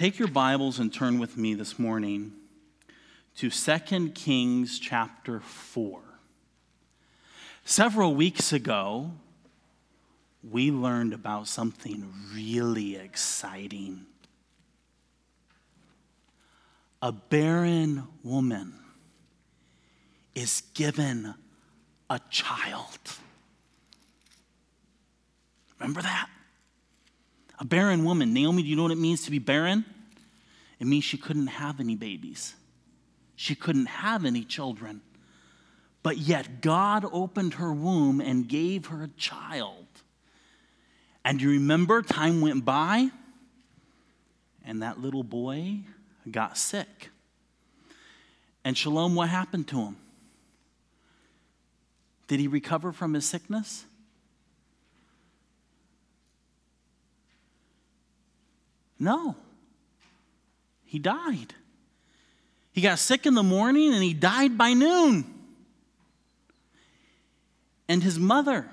Take your Bibles and turn with me this morning to 2 Kings chapter 4. Several weeks ago, we learned about something really exciting. A barren woman is given a child. Remember that? A barren woman. Naomi, do you know what it means to be barren? It means she couldn't have any babies, she couldn't have any children. But yet, God opened her womb and gave her a child. And you remember, time went by, and that little boy got sick. And Shalom, what happened to him? Did he recover from his sickness? No. He died. He got sick in the morning and he died by noon. And his mother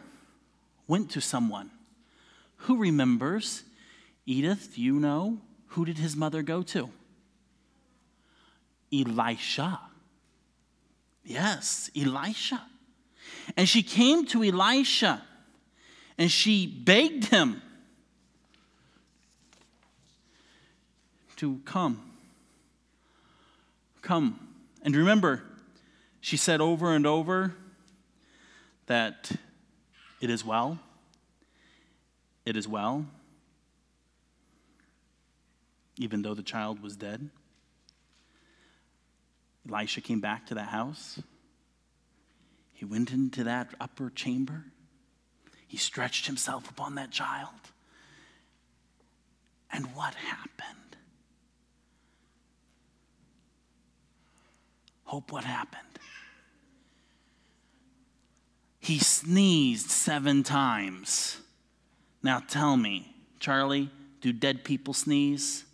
went to someone. Who remembers? Edith, you know? Who did his mother go to? Elisha. Yes, Elisha. And she came to Elisha and she begged him to come. Come. And remember, she said over and over that it is well. It is well. Even though the child was dead. Elisha came back to that house. He went into that upper chamber. He stretched himself upon that child. And what happened? Hope, what happened? He sneezed seven times. Now tell me, Charlie, do dead people sneeze?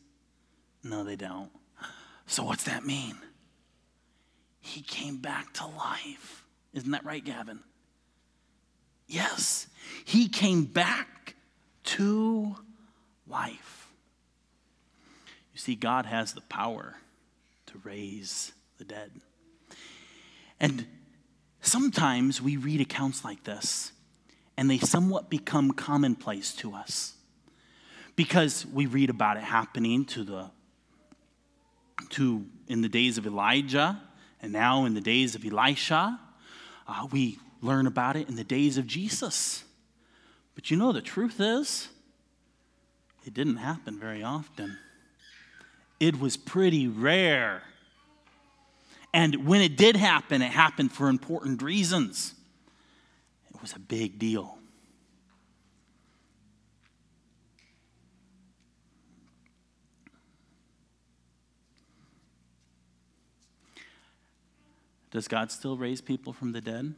No, they don't. So what's that mean? he came back to life. Isn't that right, Gavin? Yes, he came back to life. You see, God has the power to raise the dead. And sometimes we read accounts like this, and they somewhat become commonplace to us because we read about it happening to the to in the days of Elijah and now, in the days of Elisha, uh, we learn about it in the days of Jesus. But you know, the truth is, it didn't happen very often. It was pretty rare. And when it did happen, it happened for important reasons. It was a big deal. Does God still raise people from the dead?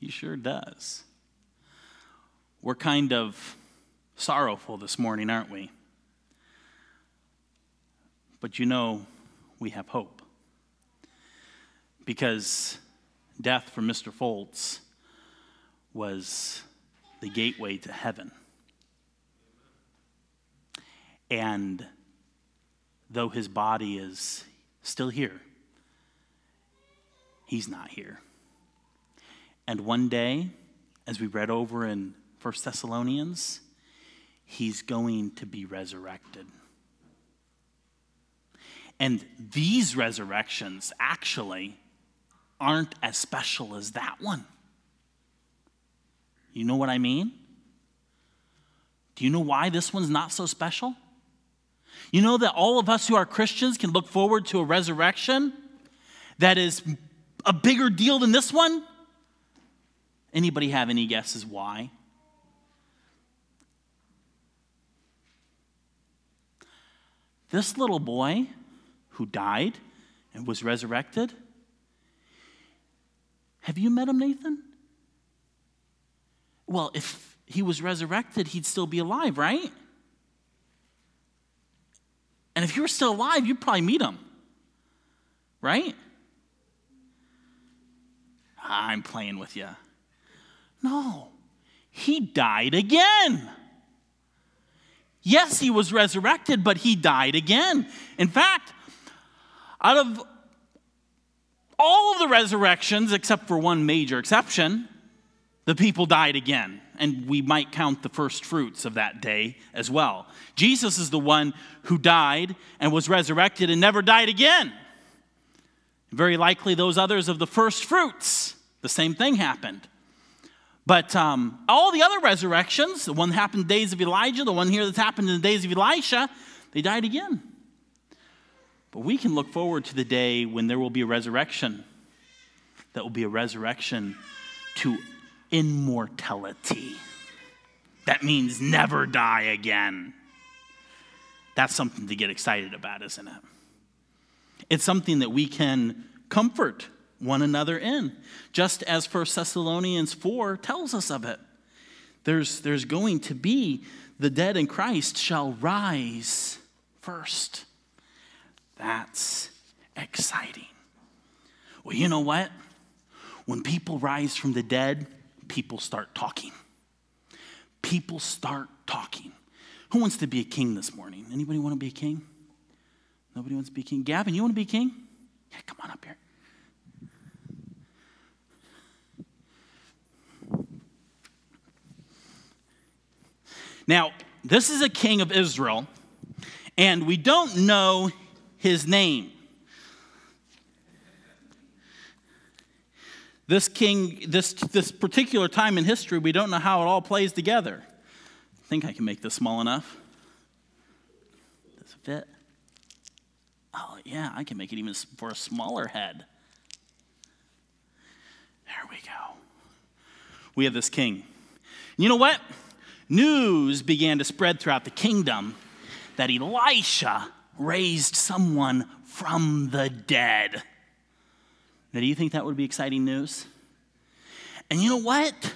He sure does. We're kind of sorrowful this morning, aren't we? But you know, we have hope. Because death for Mr. Foltz was the gateway to heaven. And though his body is still here, he's not here. And one day, as we read over in 1 Thessalonians, he's going to be resurrected. And these resurrections actually aren't as special as that one. You know what I mean? Do you know why this one's not so special? You know that all of us who are Christians can look forward to a resurrection that is a bigger deal than this one? Anybody have any guesses why? This little boy who died and was resurrected, have you met him, Nathan? Well, if he was resurrected, he'd still be alive, right? And if you were still alive, you'd probably meet him. Right? I'm playing with you. No. he died again. Yes, he was resurrected, but he died again. In fact, out of all of the resurrections, except for one major exception, the people died again. And we might count the first fruits of that day as well. Jesus is the one who died and was resurrected and never died again. Very likely, those others of the first fruits, the same thing happened. But um, all the other resurrections, the one that happened in the days of Elijah, the one here that's happened in the days of Elisha, they died again. But we can look forward to the day when there will be a resurrection. That will be a resurrection to immortality. That means never die again. That's something to get excited about, isn't it? It's something that we can comfort one another in, just as 1 Thessalonians 4 tells us of it. There's, there's going to be the dead in Christ shall rise first. That's exciting. Well, you know what? When people rise from the dead, people start talking. People start talking. Who wants to be a king this morning? Anybody want to be a king? Nobody wants to be king. Gavin, you want to be king? Yeah, come on up here. Now, this is a king of Israel, and we don't know his name. This king, this, this particular time in history, we don't know how it all plays together. I think I can make this small enough. Does it fit? Oh, yeah, I can make it even for a smaller head. There we go. We have this king. You know what? News began to spread throughout the kingdom that Elisha raised someone from the dead. Now, do you think that would be exciting news? And you know what?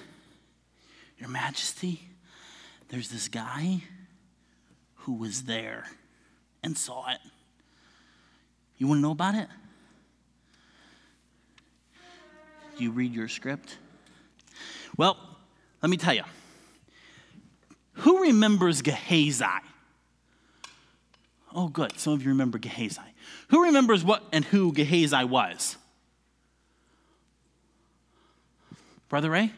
Your Majesty, there's this guy who was there and saw it. You want to know about it? Do you read your script? Well, let me tell you. Who remembers Gehazi? Oh, good. Some of you remember Gehazi. Who remembers what and who Gehazi was? Brother Ray?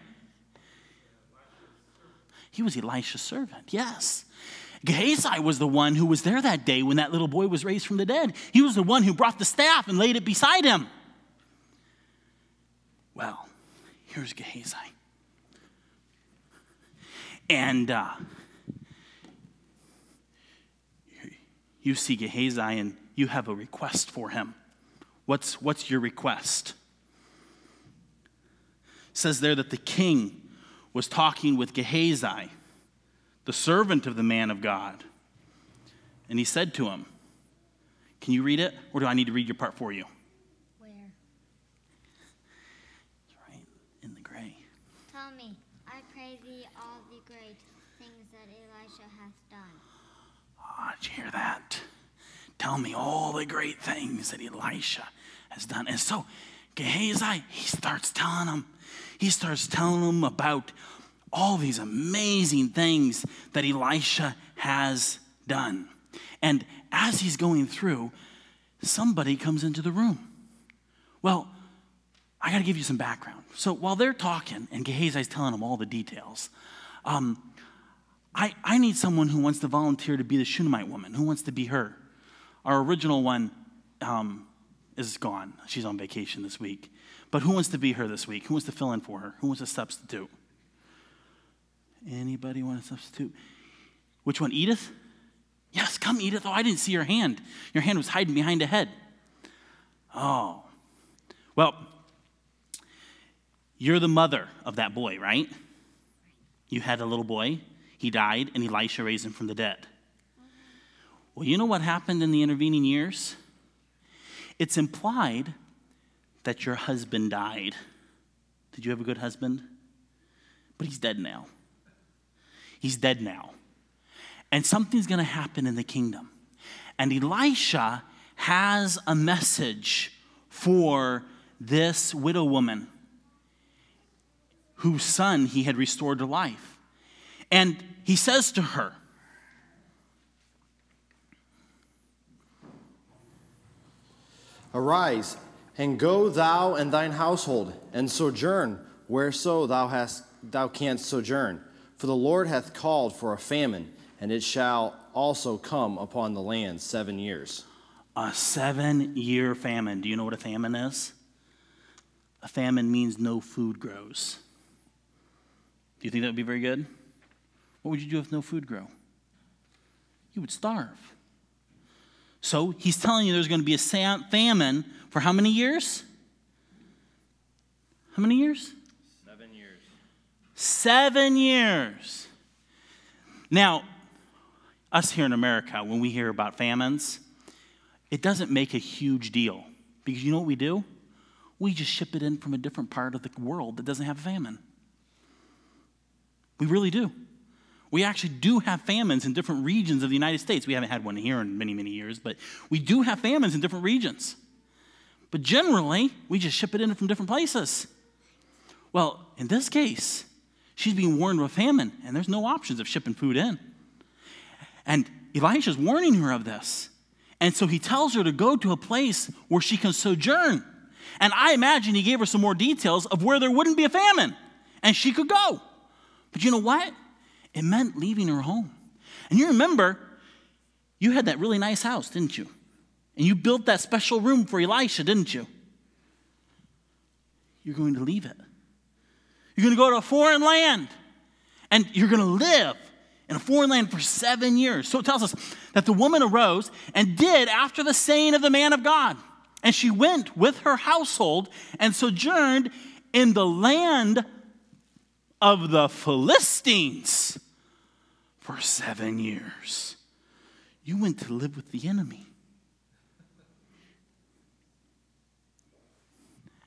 He was Elisha's servant, yes. Gehazi was the one who was there that day when that little boy was raised from the dead. He was the one who brought the staff and laid it beside him. Well, here's Gehazi. And uh, you see Gehazi and you have a request for him. What's, what's your request? It says there that the king was talking with Gehazi, the servant of the man of God. And he said to him, Can you read it? Or do I need to read your part for you? Oh, did you hear that? Tell me all the great things that Elisha has done. And so Gehazi, he starts telling him, he starts telling him about all these amazing things that Elisha has done. And as he's going through, somebody comes into the room. Well, I got to give you some background. So while they're talking, and Gehazi's telling them all the details, um, I, I need someone who wants to volunteer to be the Shunammite woman. Who wants to be her? Our original one um, is gone. She's on vacation this week. But who wants to be her this week? Who wants to fill in for her? Who wants to substitute? Anybody want to substitute? Which one? Edith? Yes, come, Edith. Oh, I didn't see your hand. Your hand was hiding behind a head. Oh. Well, you're the mother of that boy, right? You had a little boy. He died, and Elisha raised him from the dead. Well, you know what happened in the intervening years? It's implied that your husband died. Did you have a good husband? But he's dead now. He's dead now. And something's going to happen in the kingdom. And Elisha has a message for this widow woman whose son he had restored to life. And he says to her, Arise, and go thou and thine household, and sojourn whereso thou hast thou canst sojourn. For the Lord hath called for a famine, and it shall also come upon the land seven years. A seven year famine. Do you know what a famine is? A famine means no food grows. Do you think that would be very good? What would you do if no food grew? You would starve. So he's telling you there's going to be a famine for how many years? How many years? Seven years. Seven years. Now, us here in America, when we hear about famines, it doesn't make a huge deal because you know what we do? We just ship it in from a different part of the world that doesn't have a famine. We really do. We actually do have famines in different regions of the United States. We haven't had one here in many, many years, but we do have famines in different regions. But generally, we just ship it in from different places. Well, in this case, she's being warned of a famine, and there's no options of shipping food in. And Elisha's warning her of this. And so he tells her to go to a place where she can sojourn. And I imagine he gave her some more details of where there wouldn't be a famine and she could go. But you know what? It meant leaving her home. And you remember, you had that really nice house, didn't you? And you built that special room for Elisha, didn't you? You're going to leave it. You're going to go to a foreign land and you're going to live in a foreign land for seven years. So it tells us that the woman arose and did after the saying of the man of God. And she went with her household and sojourned in the land of the Philistines for seven years. You went to live with the enemy.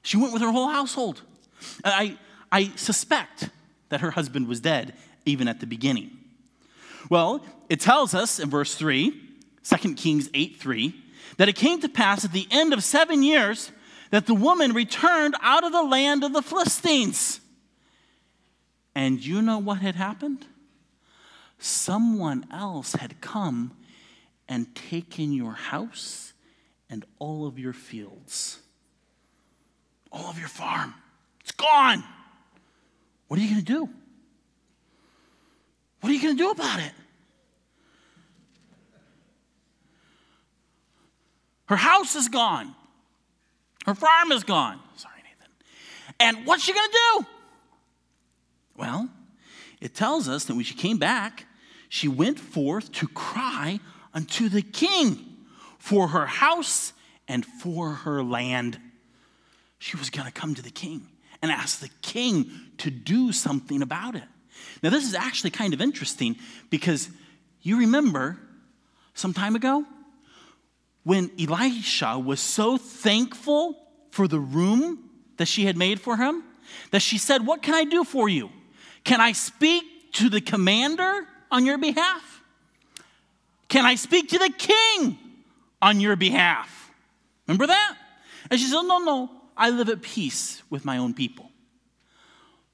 She went with her whole household. I, I suspect that her husband was dead even at the beginning. Well, it tells us in verse 3, 2 Kings 8 3, that it came to pass at the end of seven years that the woman returned out of the land of the Philistines. And you know what had happened? Someone else had come and taken your house and all of your fields, all of your farm. It's gone. What are you going to do? What are you going to do about it? Her house is gone. Her farm is gone. Sorry, Nathan. And what's she going to do? Well, it tells us that when she came back, she went forth to cry unto the king for her house and for her land. She was going to come to the king and ask the king to do something about it. Now, this is actually kind of interesting because you remember some time ago when Elisha was so thankful for the room that she had made for him that she said, What can I do for you? Can I speak to the commander on your behalf? Can I speak to the king on your behalf? Remember that? And she said, No, no, I live at peace with my own people.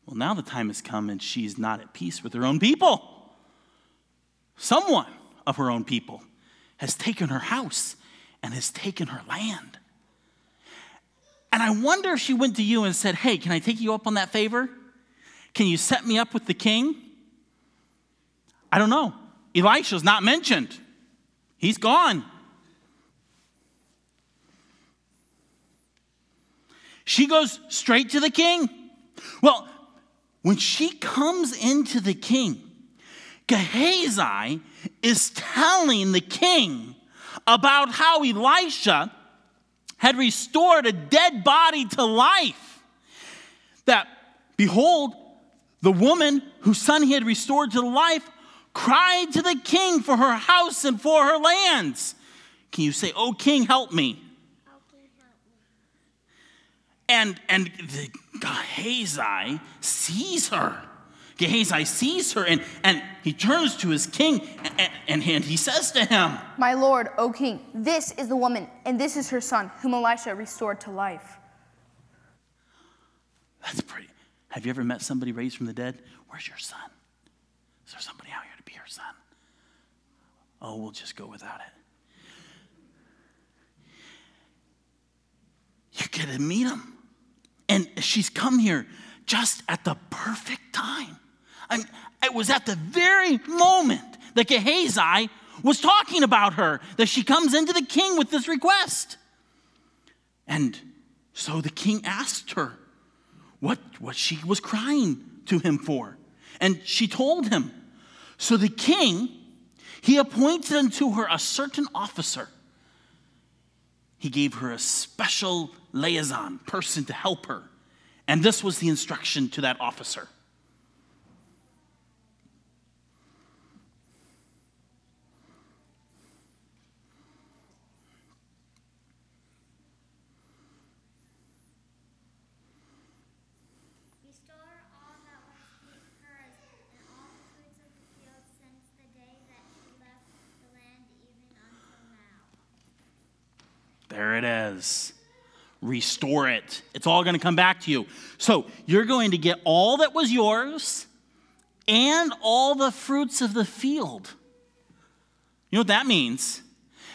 Well, now the time has come and she's not at peace with her own people. Someone of her own people has taken her house and has taken her land. And I wonder if she went to you and said, Hey, can I take you up on that favor? Can you set me up with the king? I don't know. Elisha's not mentioned, he's gone. She goes straight to the king. Well, when she comes into the king, Gehazi is telling the king about how Elisha had restored a dead body to life. That, behold, the woman whose son he had restored to life cried to the king for her house and for her lands. Can you say, Oh, king, help me? And, and the Gehazi sees her. Gehazi sees her and, and he turns to his king and, and, and he says to him, My lord, O king, this is the woman, and this is her son, whom Elisha restored to life. That's pretty. Have you ever met somebody raised from the dead? Where's your son? Is there somebody out here to be your son? Oh, we'll just go without it. You get to meet him. And she's come here just at the perfect time. And it was at the very moment that Gehazi was talking about her that she comes into the king with this request. And so the king asked her what, what she was crying to him for. And she told him. So the king, he appointed unto her a certain officer. He gave her a special liaison person to help her. And this was the instruction to that officer. Restore all that was hers, and all the fruits of the field since the day that she left the land even until now. There it is. Restore it. It's all going to come back to you. So you're going to get all that was yours and all the fruits of the field. You know what that means?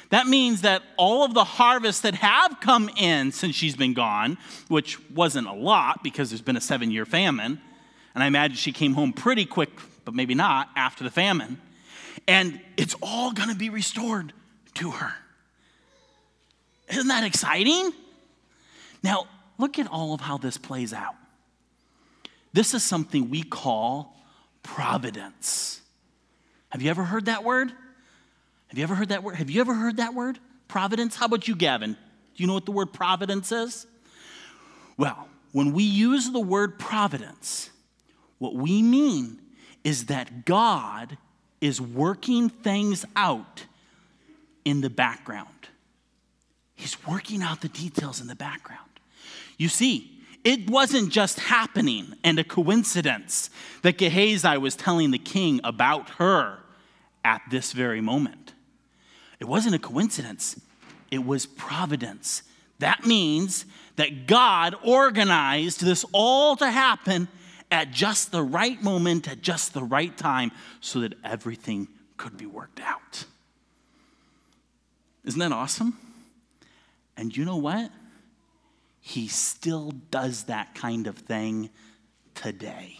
That means that all of the harvests that have come in since she's been gone, which wasn't a lot because there's been a seven year famine, and I imagine she came home pretty quick, but maybe not after the famine, and it's all going to be restored to her. Isn't that exciting? Now, look at all of how this plays out. This is something we call providence. Have you ever heard that word? Have you ever heard that word? Have you ever heard that word? Providence? How about you, Gavin? Do you know what the word providence is? Well, when we use the word providence, what we mean is that God is working things out in the background. He's working out the details in the background. You see, it wasn't just happening and a coincidence that Gehazi was telling the king about her at this very moment. It wasn't a coincidence, it was providence. That means that God organized this all to happen at just the right moment, at just the right time, so that everything could be worked out. Isn't that awesome? And you know what? He still does that kind of thing today.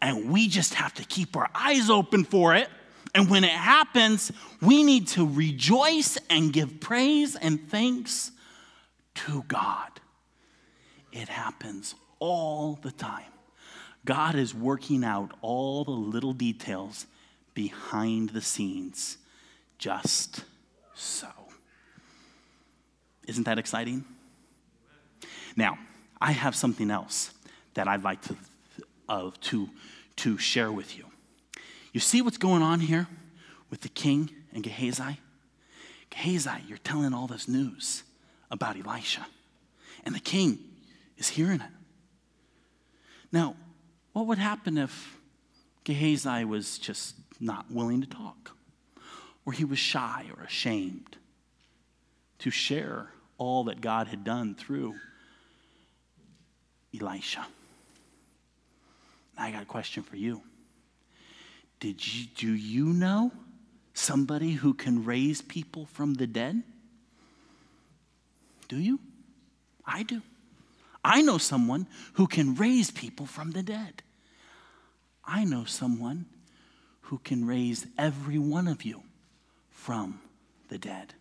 And we just have to keep our eyes open for it. And when it happens, we need to rejoice and give praise and thanks to God. It happens all the time. God is working out all the little details behind the scenes just so. Isn't that exciting? Now, I have something else that I'd like to, uh, to, to share with you. You see what's going on here with the king and Gehazi? Gehazi, you're telling all this news about Elisha, and the king is hearing it. Now, what would happen if Gehazi was just not willing to talk, or he was shy or ashamed to share all that God had done through Elisha? I got a question for you. Did you do you know somebody who can raise people from the dead? Do you? I do. I know someone who can raise people from the dead. I know someone who can raise every one of you from the dead.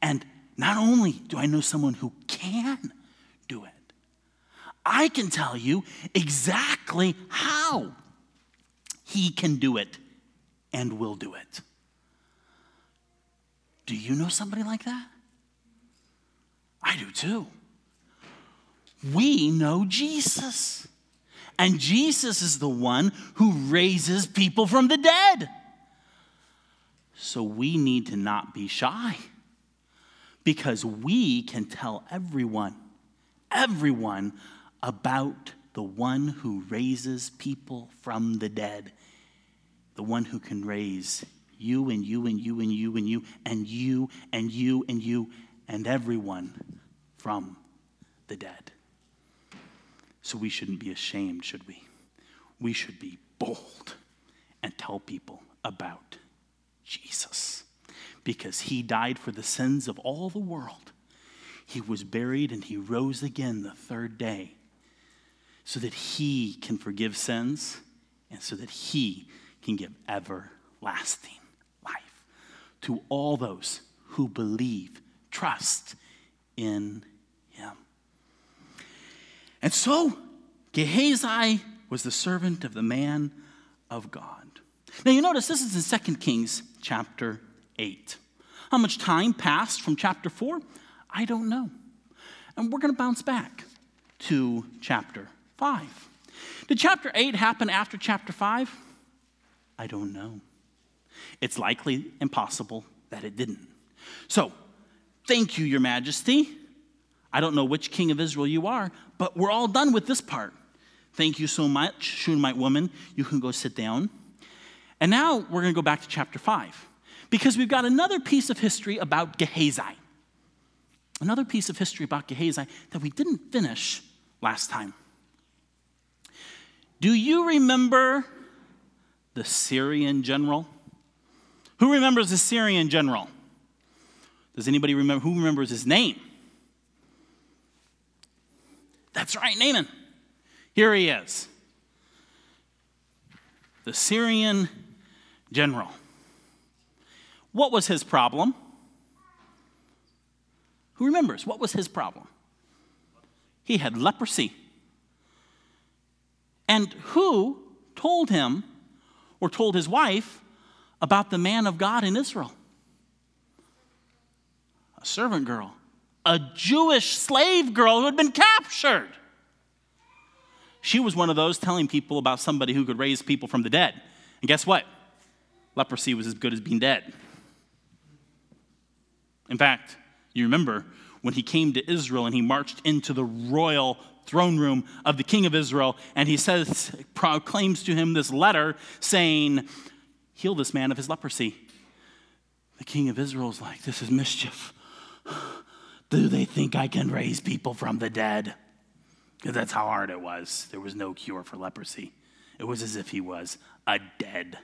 And not only do I know someone who can do it, I can tell you exactly how he can do it and will do it. Do you know somebody like that? I do too. We know Jesus. And Jesus is the one who raises people from the dead. So we need to not be shy because we can tell everyone, everyone about the one who raises people from the dead, the one who can raise you and you and you and you and you and you and you and you and everyone from the dead. So we shouldn't be ashamed, should we? We should be bold and tell people about Jesus because he died for the sins of all the world. He was buried and he rose again the third day so that he can forgive sins and so that he can give everlasting life to all those who believe, trust in him. And so Gehazi was the servant of the man of God. Now you notice this is in 2 Kings chapter 8. How much time passed from chapter 4? I don't know. And we're going to bounce back to chapter 5. Did chapter 8 happen after chapter 5? I don't know. It's likely impossible that it didn't. So, thank you, Your Majesty. I don't know which king of Israel you are, but we're all done with this part. Thank you so much, Shunammite woman. You can go sit down. And now we're going to go back to chapter 5 because we've got another piece of history about Gehazi. Another piece of history about Gehazi that we didn't finish last time. Do you remember the Syrian general? Who remembers the Syrian general? Does anybody remember who remembers his name? That's right, Naaman. Here he is. The Syrian general. What was his problem? Who remembers? What was his problem? He had leprosy. And who told him or told his wife about the man of God in Israel? A servant girl, a Jewish slave girl who had been captured. She was one of those telling people about somebody who could raise people from the dead. And guess what? Leprosy was as good as being dead. In fact, you remember when he came to Israel and he marched into the royal throne room of the king of Israel, and he says, proclaims to him this letter saying, Heal this man of his leprosy. The king of Israel is like, This is mischief. Do they think I can raise people from the dead? Because that's how hard it was. There was no cure for leprosy. It was as if he was a dead.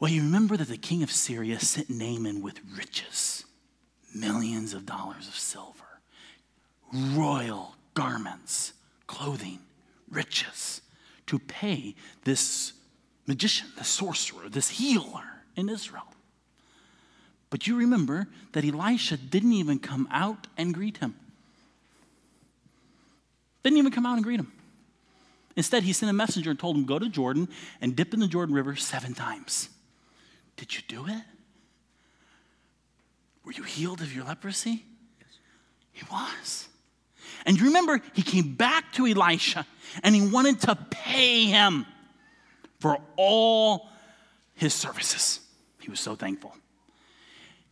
Well, you remember that the king of Syria sent Naaman with riches, millions of dollars of silver, royal garments, clothing, riches, to pay this magician, this sorcerer, this healer in Israel. But you remember that Elisha didn't even come out and greet him. Didn't even come out and greet him. Instead, he sent a messenger and told him, Go to Jordan and dip in the Jordan River seven times. Did you do it? Were you healed of your leprosy? Yes. He was. And you remember, he came back to Elisha and he wanted to pay him for all his services. He was so thankful.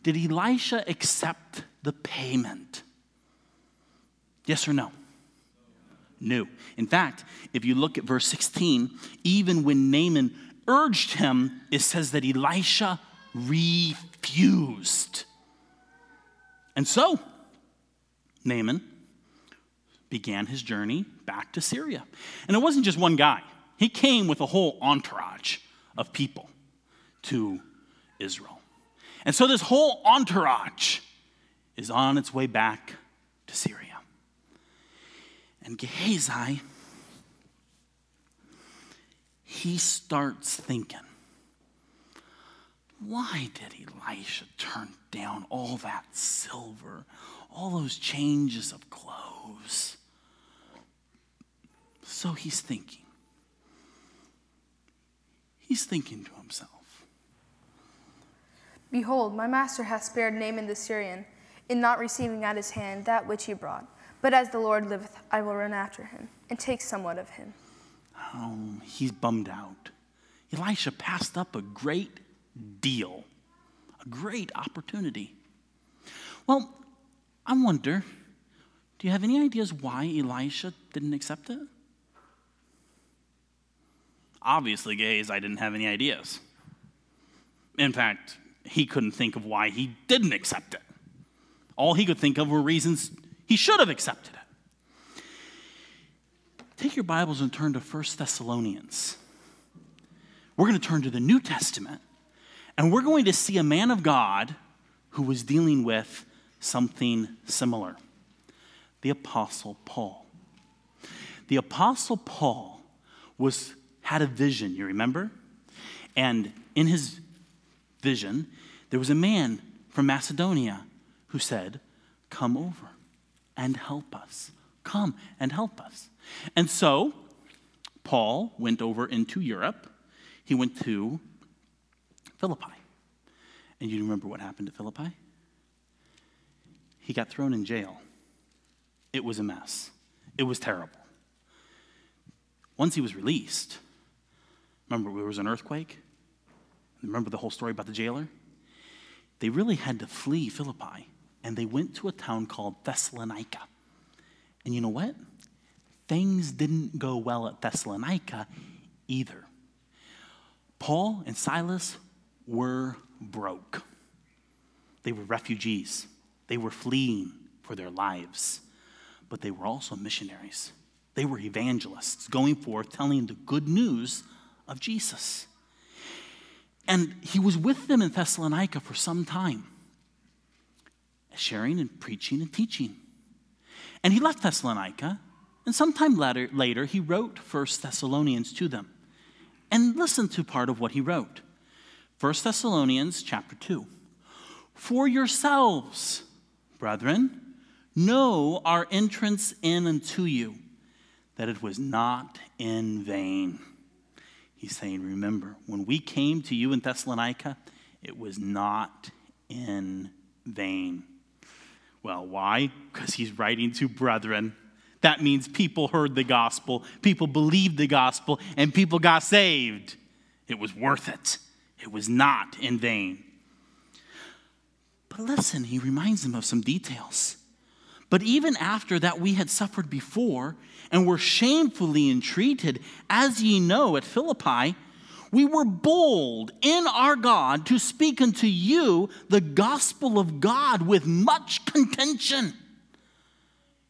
Did Elisha accept the payment? Yes or no? No. In fact, if you look at verse 16, even when Naaman urged him, it says that Elisha refused. And so, Naaman began his journey back to Syria. And it wasn't just one guy, he came with a whole entourage of people to Israel. And so, this whole entourage is on its way back to Syria. And Gehazi, he starts thinking, why did Elisha turn down all that silver, all those changes of clothes? So he's thinking. He's thinking to himself. Behold, my master hath spared Naaman the Syrian in not receiving at his hand that which he brought. But as the Lord liveth, I will run after him and take somewhat of him. He's bummed out. Elisha passed up a great deal, a great opportunity. Well, I wonder do you have any ideas why Elisha didn't accept it? Obviously, Gehazi didn't have any ideas. In fact, he couldn't think of why he didn't accept it. All he could think of were reasons he should have accepted it. Take your Bibles and turn to 1 Thessalonians. We're going to turn to the New Testament, and we're going to see a man of God who was dealing with something similar the Apostle Paul. The Apostle Paul was, had a vision, you remember? And in his vision, there was a man from Macedonia who said, Come over and help us. Come and help us. And so, Paul went over into Europe. He went to Philippi. And you remember what happened to Philippi? He got thrown in jail. It was a mess. It was terrible. Once he was released, remember there was an earthquake? Remember the whole story about the jailer? They really had to flee Philippi, and they went to a town called Thessalonica. And you know what? Things didn't go well at Thessalonica either. Paul and Silas were broke. They were refugees. They were fleeing for their lives, but they were also missionaries. They were evangelists going forth telling the good news of Jesus. And he was with them in Thessalonica for some time, sharing and preaching and teaching. And he left Thessalonica, and sometime later, later he wrote First Thessalonians to them. And listen to part of what he wrote. 1 Thessalonians chapter 2. For yourselves, brethren, know our entrance in unto you, that it was not in vain. He's saying, Remember, when we came to you in Thessalonica, it was not in vain. Well, why? Because he's writing to brethren. That means people heard the gospel, people believed the gospel, and people got saved. It was worth it. It was not in vain. But listen, he reminds them of some details. But even after that we had suffered before and were shamefully entreated, as ye know at Philippi, we were bold in our God to speak unto you the gospel of God with much contention.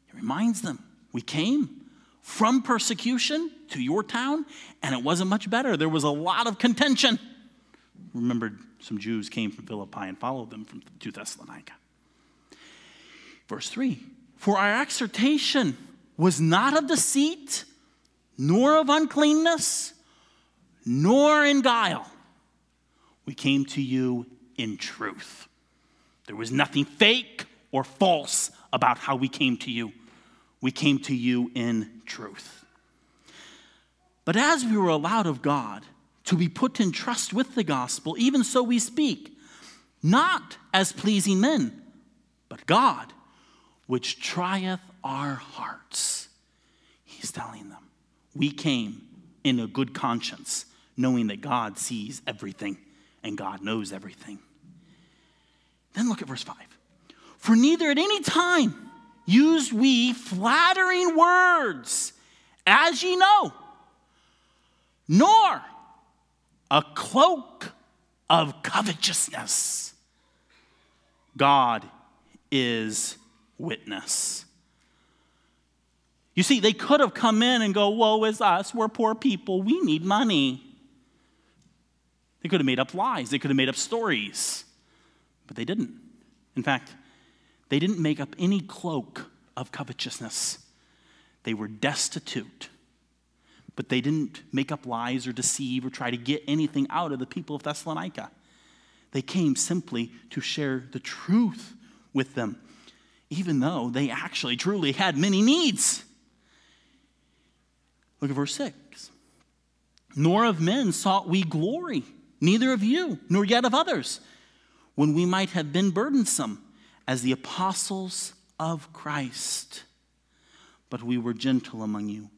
He reminds them, we came from persecution to your town, and it wasn't much better. There was a lot of contention. Remember, some Jews came from Philippi and followed them from, to Thessalonica. Verse 3 For our exhortation was not of deceit, nor of uncleanness, nor in guile. We came to you in truth. There was nothing fake or false about how we came to you. We came to you in truth. But as we were allowed of God to be put in trust with the gospel, even so we speak, not as pleasing men, but God, which trieth our hearts. He's telling them, we came in a good conscience, knowing that God sees everything and God knows everything. Then look at verse 5. For neither at any time used we flattering words, as ye know, nor a cloak of covetousness. God is witness. You see, they could have come in and go, Woe is us, we're poor people, we need money. They could have made up lies, they could have made up stories, but they didn't. In fact, they didn't make up any cloak of covetousness. They were destitute but they didn't make up lies or deceive or try to get anything out of the people of Thessalonica. They came simply to share the truth with them, even though they actually truly had many needs. Look at verse 6. Nor of men sought we glory, neither of you, nor yet of others, when we might have been burdensome as the apostles of Christ. But we were gentle among you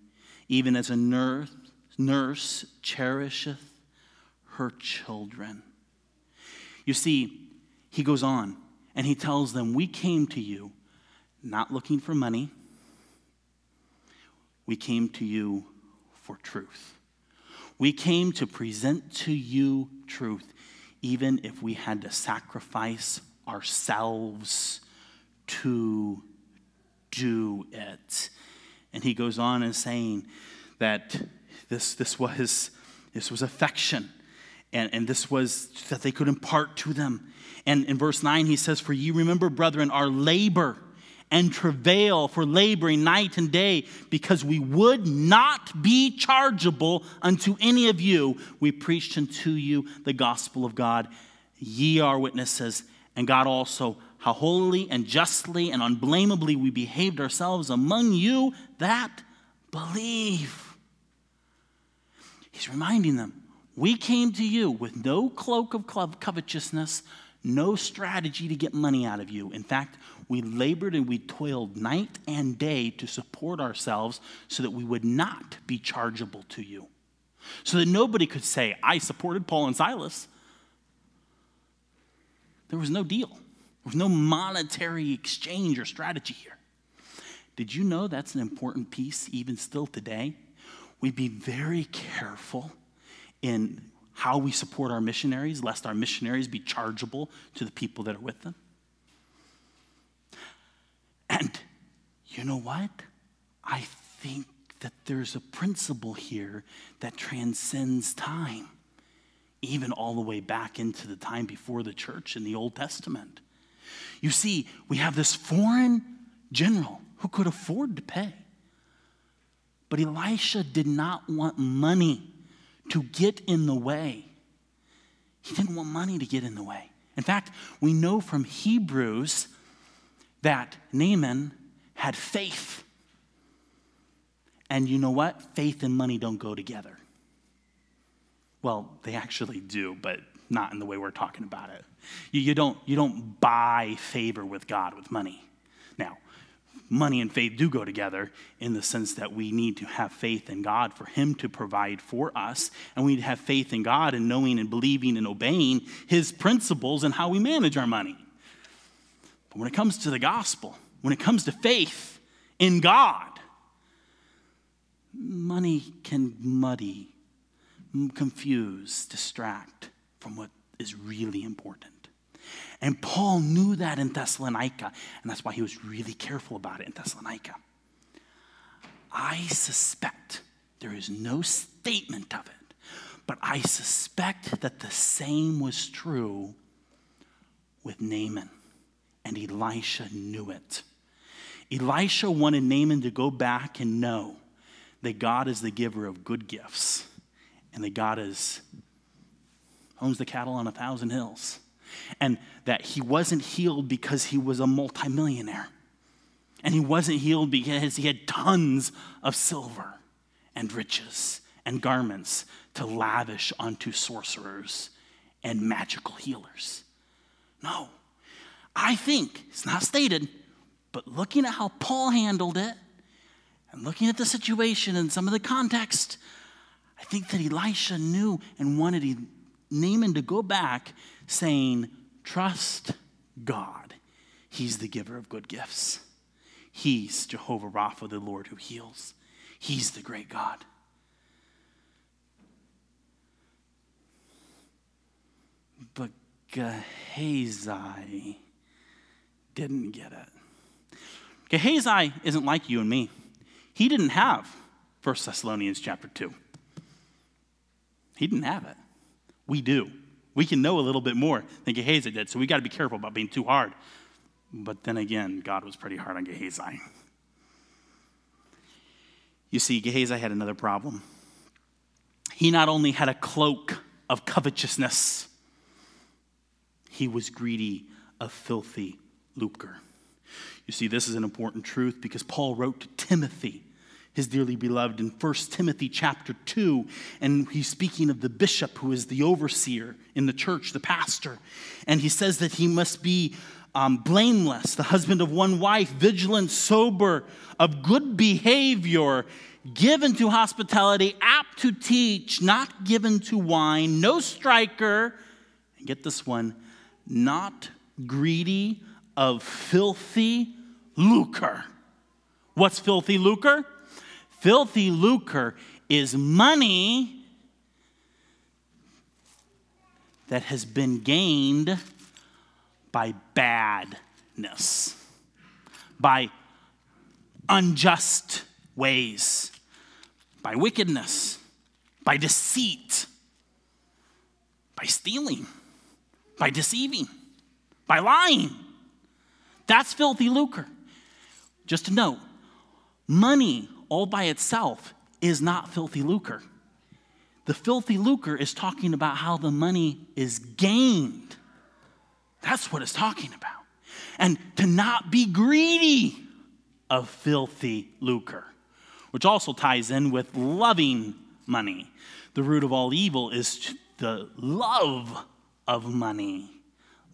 even as a nurse, nurse cherisheth her children. You see, he goes on and he tells them, We came to you not looking for money, we came to you for truth. We came to present to you truth, even if we had to sacrifice ourselves to do it. And he goes on and saying that this, this, was, this was affection and, and this was that they could impart to them. And in verse 9, he says, For ye remember, brethren, our labor and travail for laboring night and day, because we would not be chargeable unto any of you. We preached unto you the gospel of God. Ye are witnesses, and God also, how holily and justly and unblameably we behaved ourselves among you that believe. He's reminding them, we came to you with no cloak of covetousness, no strategy to get money out of you. In fact, we labored and we toiled night and day to support ourselves so that we would not be chargeable to you. So that nobody could say, I supported Paul and Silas. There was no deal, there was no monetary exchange or strategy here. Did you know that's an important piece even still today? We be very careful in how we support our missionaries, lest our missionaries be chargeable to the people that are with them. And you know what? I think that there's a principle here that transcends time, even all the way back into the time before the church in the Old Testament. You see, we have this foreign general who could afford to pay. But Elisha did not want money to get in the way. He didn't want money to get in the way. In fact, we know from Hebrews that Naaman had faith. And you know what? Faith and money don't go together. Well, they actually do, but not in the way we're talking about it. You, you, don't, you don't buy favor with God with money. Now, money and faith do go together in the sense that we need to have faith in God for Him to provide for us. And we need to have faith in God and knowing and believing and obeying His principles and how we manage our money. But when it comes to the gospel, when it comes to faith in God, money can muddy, confuse, distract from what is really important. And Paul knew that in Thessalonica, and that's why he was really careful about it in Thessalonica. I suspect there is no statement of it, but I suspect that the same was true with Naaman, and Elisha knew it. Elisha wanted Naaman to go back and know that God is the giver of good gifts and that God is owns the cattle on a thousand hills and that he wasn't healed because he was a multimillionaire. And he wasn't healed because he had tons of silver and riches and garments to lavish onto sorcerers and magical healers. No. I think, it's not stated, but looking at how Paul handled it and looking at the situation and some of the context, I think that Elisha knew and wanted Naaman to go back saying, Trust God. He's the giver of good gifts. He's Jehovah Rapha, the Lord who heals. He's the great God. But Gehazi didn't get it. Gehazi isn't like you and me. He didn't have 1 Thessalonians chapter 2. He didn't have it. We do. We can know a little bit more than Gehazi did, so we got to be careful about being too hard. But then again, God was pretty hard on Gehazi. You see, Gehazi had another problem. He not only had a cloak of covetousness, he was greedy of filthy lucre. You see, this is an important truth because Paul wrote to Timothy his dearly beloved in 1 Timothy chapter 2. And he's speaking of the bishop who is the overseer in the church, the pastor. And he says that he must be um, blameless, the husband of one wife, vigilant, sober, of good behavior, given to hospitality, apt to teach, not given to wine, no striker. And get this one, not greedy of filthy lucre. What's filthy lucre? Filthy lucre is money that has been gained by badness, by unjust ways by wickedness, by deceit, by stealing, by deceiving, by lying. That's filthy lucre. Just to note, money all by itself is not filthy lucre. The filthy lucre is talking about how the money is gained. That's what it's talking about. And to not be greedy of filthy lucre, which also ties in with loving money. The root of all evil is the love of money.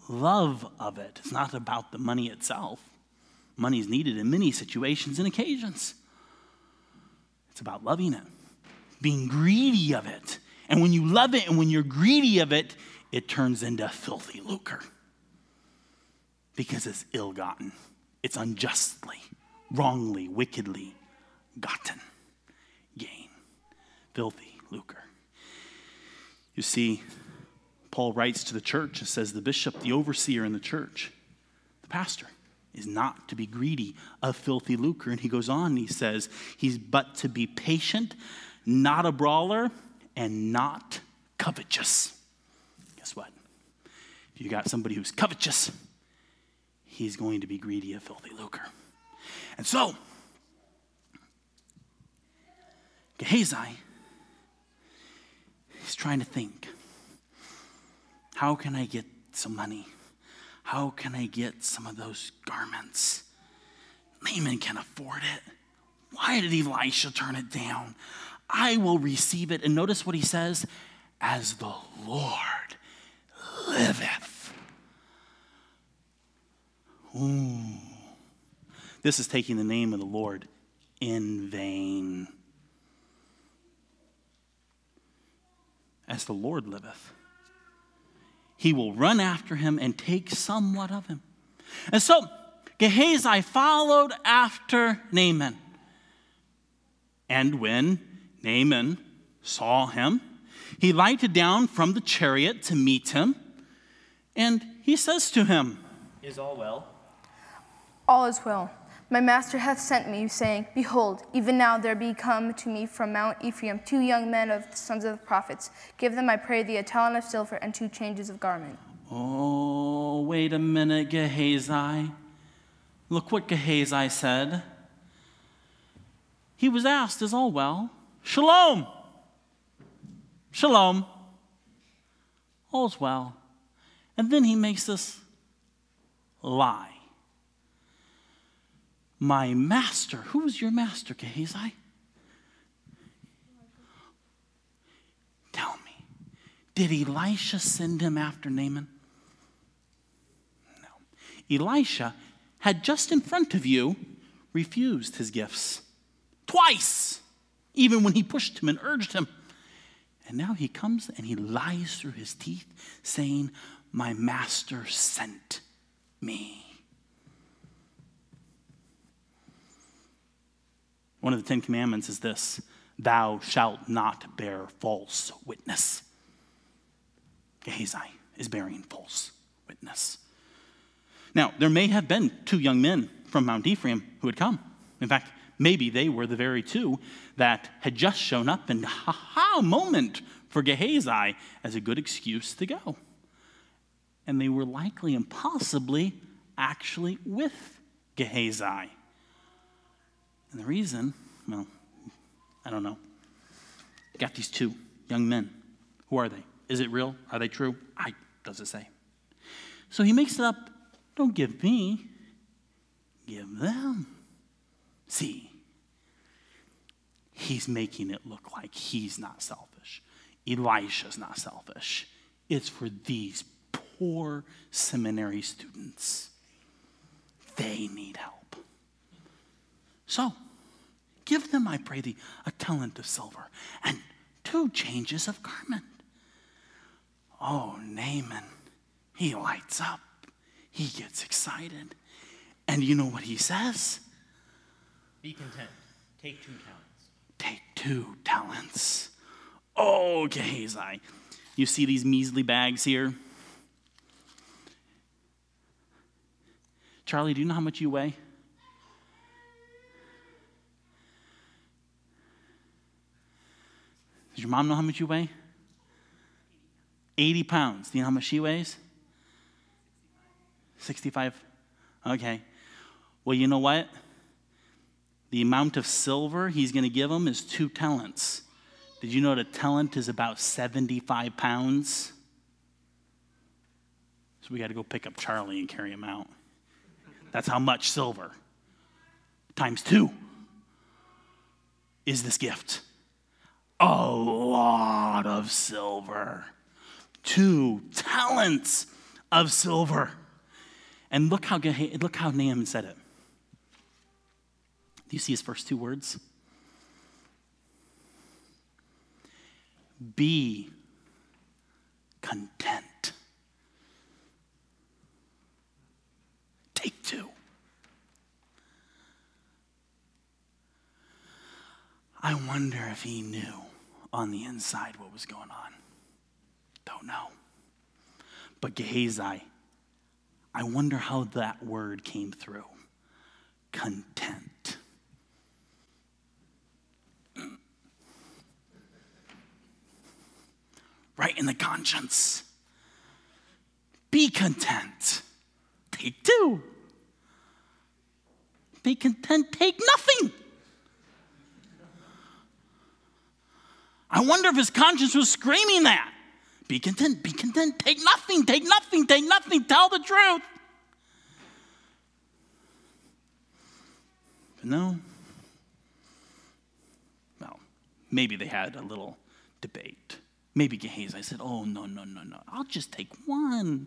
Love of it. It's not about the money itself. Money is needed in many situations and occasions. It's about loving it, being greedy of it. And when you love it and when you're greedy of it, it turns into filthy lucre because it's ill gotten, it's unjustly, wrongly, wickedly gotten gain. Filthy lucre. You see, Paul writes to the church and says the bishop, the overseer in the church, the pastor, is not to be greedy of filthy lucre. And he goes on and he says, he's but to be patient, not a brawler, and not covetous. Guess what? If you got somebody who's covetous, he's going to be greedy of filthy lucre. And so, Gehazi is trying to think how can I get some money? How can I get some of those garments? Naaman can afford it. Why did Elisha turn it down? I will receive it. And notice what he says as the Lord liveth. Ooh. This is taking the name of the Lord in vain. As the Lord liveth, he will run after him and take somewhat of him. And so Gehazi followed after Naaman. And when Naaman saw him, he lighted down from the chariot to meet him, and he says to him, Is all well? All is well. My master hath sent me, saying, Behold, even now there be come to me from Mount Ephraim two young men of the sons of the prophets. Give them, I pray thee, a talent of silver and two changes of garment. Oh, wait a minute, Gehazi. Look what Gehazi said. He was asked, Is all well? Shalom. Shalom. All's well. And then he makes this lie. My master. Who was your master, Gehazi? Tell me, did Elisha send him after Naaman? No. Elisha had just in front of you refused his gifts twice, even when he pushed him and urged him. And now he comes and he lies through his teeth, saying, My master sent me. One of the Ten Commandments is this Thou shalt not bear false witness. Gehazi is bearing false witness. Now, there may have been two young men from Mount Ephraim who had come. In fact, maybe they were the very two that had just shown up, and ha ha moment for Gehazi as a good excuse to go. And they were likely and possibly actually with Gehazi. And the reason, well, I don't know. Got these two young men. Who are they? Is it real? Are they true? I does it say? So he makes it up. Don't give me, give them. See, he's making it look like he's not selfish. Elisha's not selfish. It's for these poor seminary students. They need help. So, give them, I pray thee, a talent of silver and two changes of garment. Oh, Naaman, he lights up. He gets excited. And you know what he says? Be content. Take two talents. Take two talents. Oh, Gehazi. You see these measly bags here? Charlie, do you know how much you weigh? Does your mom know how much you weigh? 80 pounds. Do you know how much she weighs? 65? Okay. Well, you know what? The amount of silver he's going to give him is two talents. Did you know that a talent is about 75 pounds? So we got to go pick up Charlie and carry him out. That's how much silver. Times two is this gift. A lot of silver. Two talents of silver. And look how, look how Naaman said it. Do you see his first two words? Be content. Take two. I wonder if he knew on the inside what was going on. Don't know. But Gehazi, I wonder how that word came through. Content. Right in the conscience. Be content. Take two. Be content, take nothing. I wonder if his conscience was screaming that. Be content, be content, take nothing, take nothing, take nothing, tell the truth. But no. Well, maybe they had a little debate. Maybe Gehazi said, Oh, no, no, no, no, I'll just take one.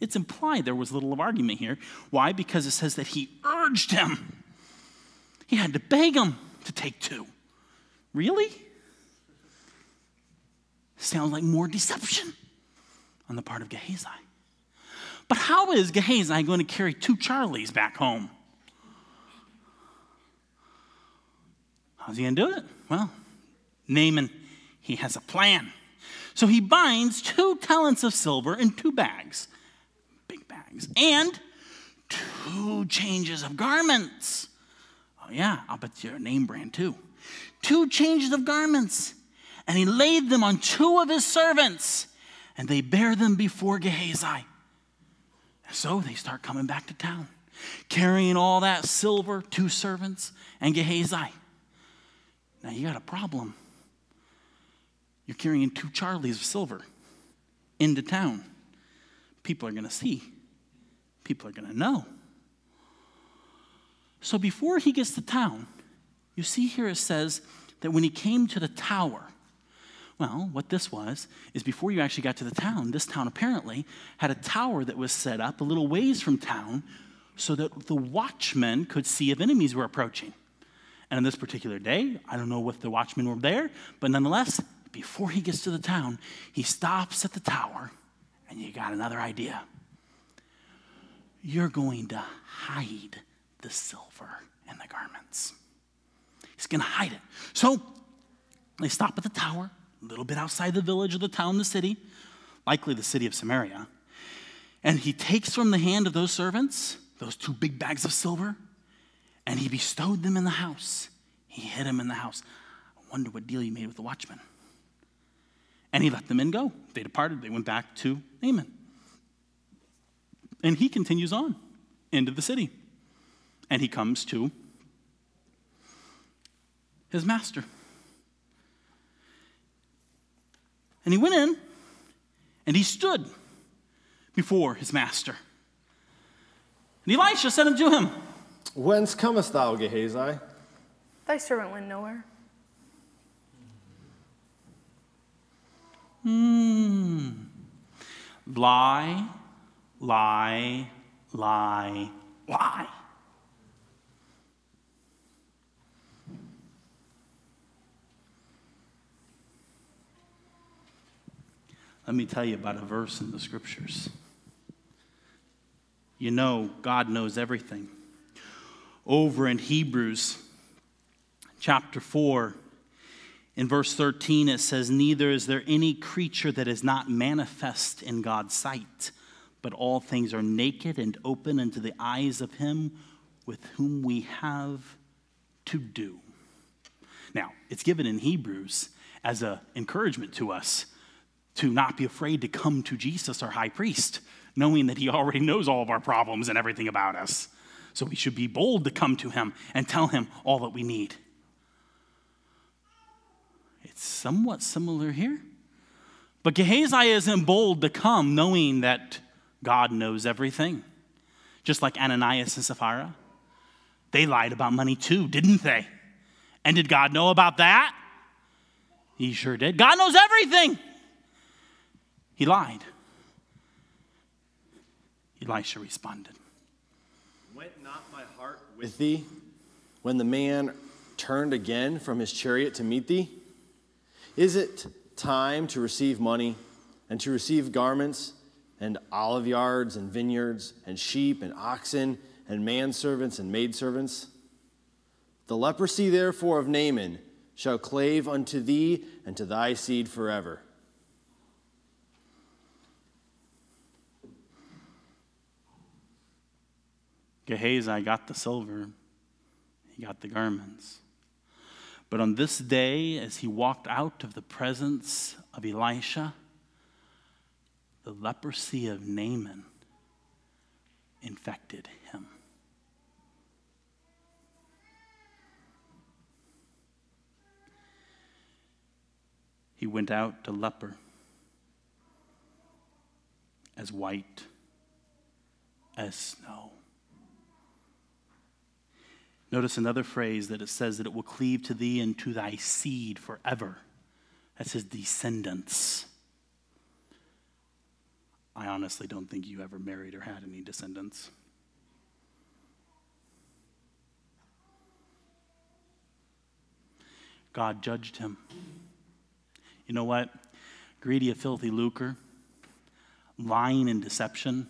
It's implied there was a little of argument here. Why? Because it says that he urged him. He had to beg him to take two. Really? Sounds like more deception on the part of Gehazi. But how is Gehazi going to carry two Charlies back home? How's he going to do it? Well, Naaman, he has a plan. So he binds two talents of silver in two bags, big bags, and two changes of garments. Oh, yeah, I'll bet you're a name brand too. Two changes of garments and he laid them on two of his servants, and they bear them before Gehazi. And so they start coming back to town, carrying all that silver, two servants, and Gehazi. Now you got a problem. You're carrying two Charlies of silver into town. People are going to see, people are going to know. So before he gets to town, you see here it says that when he came to the tower, well, what this was is before you actually got to the town, this town apparently had a tower that was set up a little ways from town so that the watchmen could see if enemies were approaching. And on this particular day, I don't know if the watchmen were there, but nonetheless, before he gets to the town, he stops at the tower, and you got another idea. You're going to hide the silver and the garments. He's going to hide it. So they stop at the tower a little bit outside the village or the town, the city, likely the city of Samaria. And he takes from the hand of those servants those two big bags of silver and he bestowed them in the house. He hid them in the house. I wonder what deal he made with the watchman. And he let them in go. They departed. They went back to Naaman. And he continues on into the city. And he comes to his master. And he went in and he stood before his master. And Elisha said unto him, Whence comest thou, Gehazi? Thy servant went nowhere. Hmm. Lie, lie, lie, lie. Let me tell you about a verse in the scriptures. You know, God knows everything. Over in Hebrews chapter 4, in verse 13, it says, Neither is there any creature that is not manifest in God's sight, but all things are naked and open unto the eyes of him with whom we have to do. Now, it's given in Hebrews, as an encouragement to us to not be afraid to come to Jesus, our high priest, knowing that he already knows all of our problems and everything about us. So we should be bold to come to him and tell him all that we need. It's somewhat similar here. But Gehazi isn't bold to come knowing that God knows everything. Just like Ananias and Sapphira. They lied about money too, didn't they? And did God know about that? He sure did. God knows everything. He lied. Elisha responded. Went not my heart with thee when the man turned again from his chariot to meet thee? Is it time to receive money and to receive garments and olive yards and vineyards and sheep and oxen and manservants and maidservants? The leprosy, therefore, of Naaman shall clave unto thee and to thy seed forever. Gehazi got the silver, he got the garments. But on this day, as he walked out of the presence of Elisha, the leprosy of Naaman infected him. He went out a leper as white as snow. Notice another phrase that it says that it will cleave to thee and to thy seed forever. That's his descendants. I honestly don't think you ever married or had any descendants. God judged him. You know what? Greedy, filthy lucre, lying and deception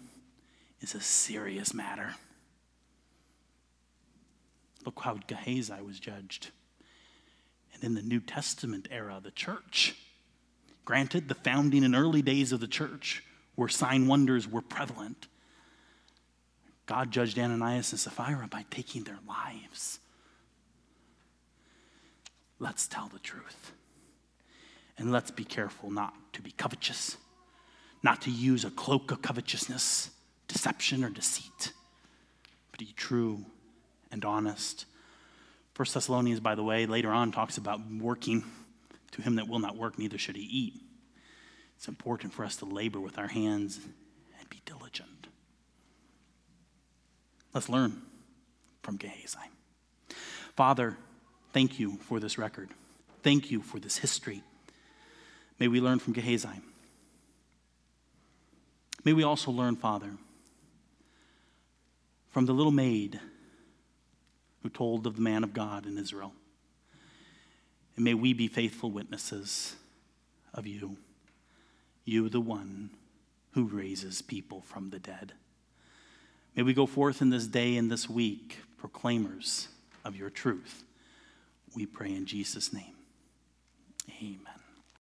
is a serious matter. Look how Gehazi was judged. And in the New Testament era, the church, granted, the founding and early days of the church, where sign wonders were prevalent, God judged Ananias and Sapphira by taking their lives. Let's tell the truth. And let's be careful not to be covetous, not to use a cloak of covetousness, deception, or deceit, but be true and honest. First Thessalonians, by the way, later on talks about working. To him that will not work, neither should he eat. It's important for us to labor with our hands and be diligent. Let's learn from Gehazi. Father, thank you for this record. Thank you for this history. May we learn from Gehazi. May we also learn, Father, from the little maid who told of the man of God in Israel. And may we be faithful witnesses of you, you, the one who raises people from the dead. May we go forth in this day and this week, proclaimers of your truth. We pray in Jesus' name. Amen.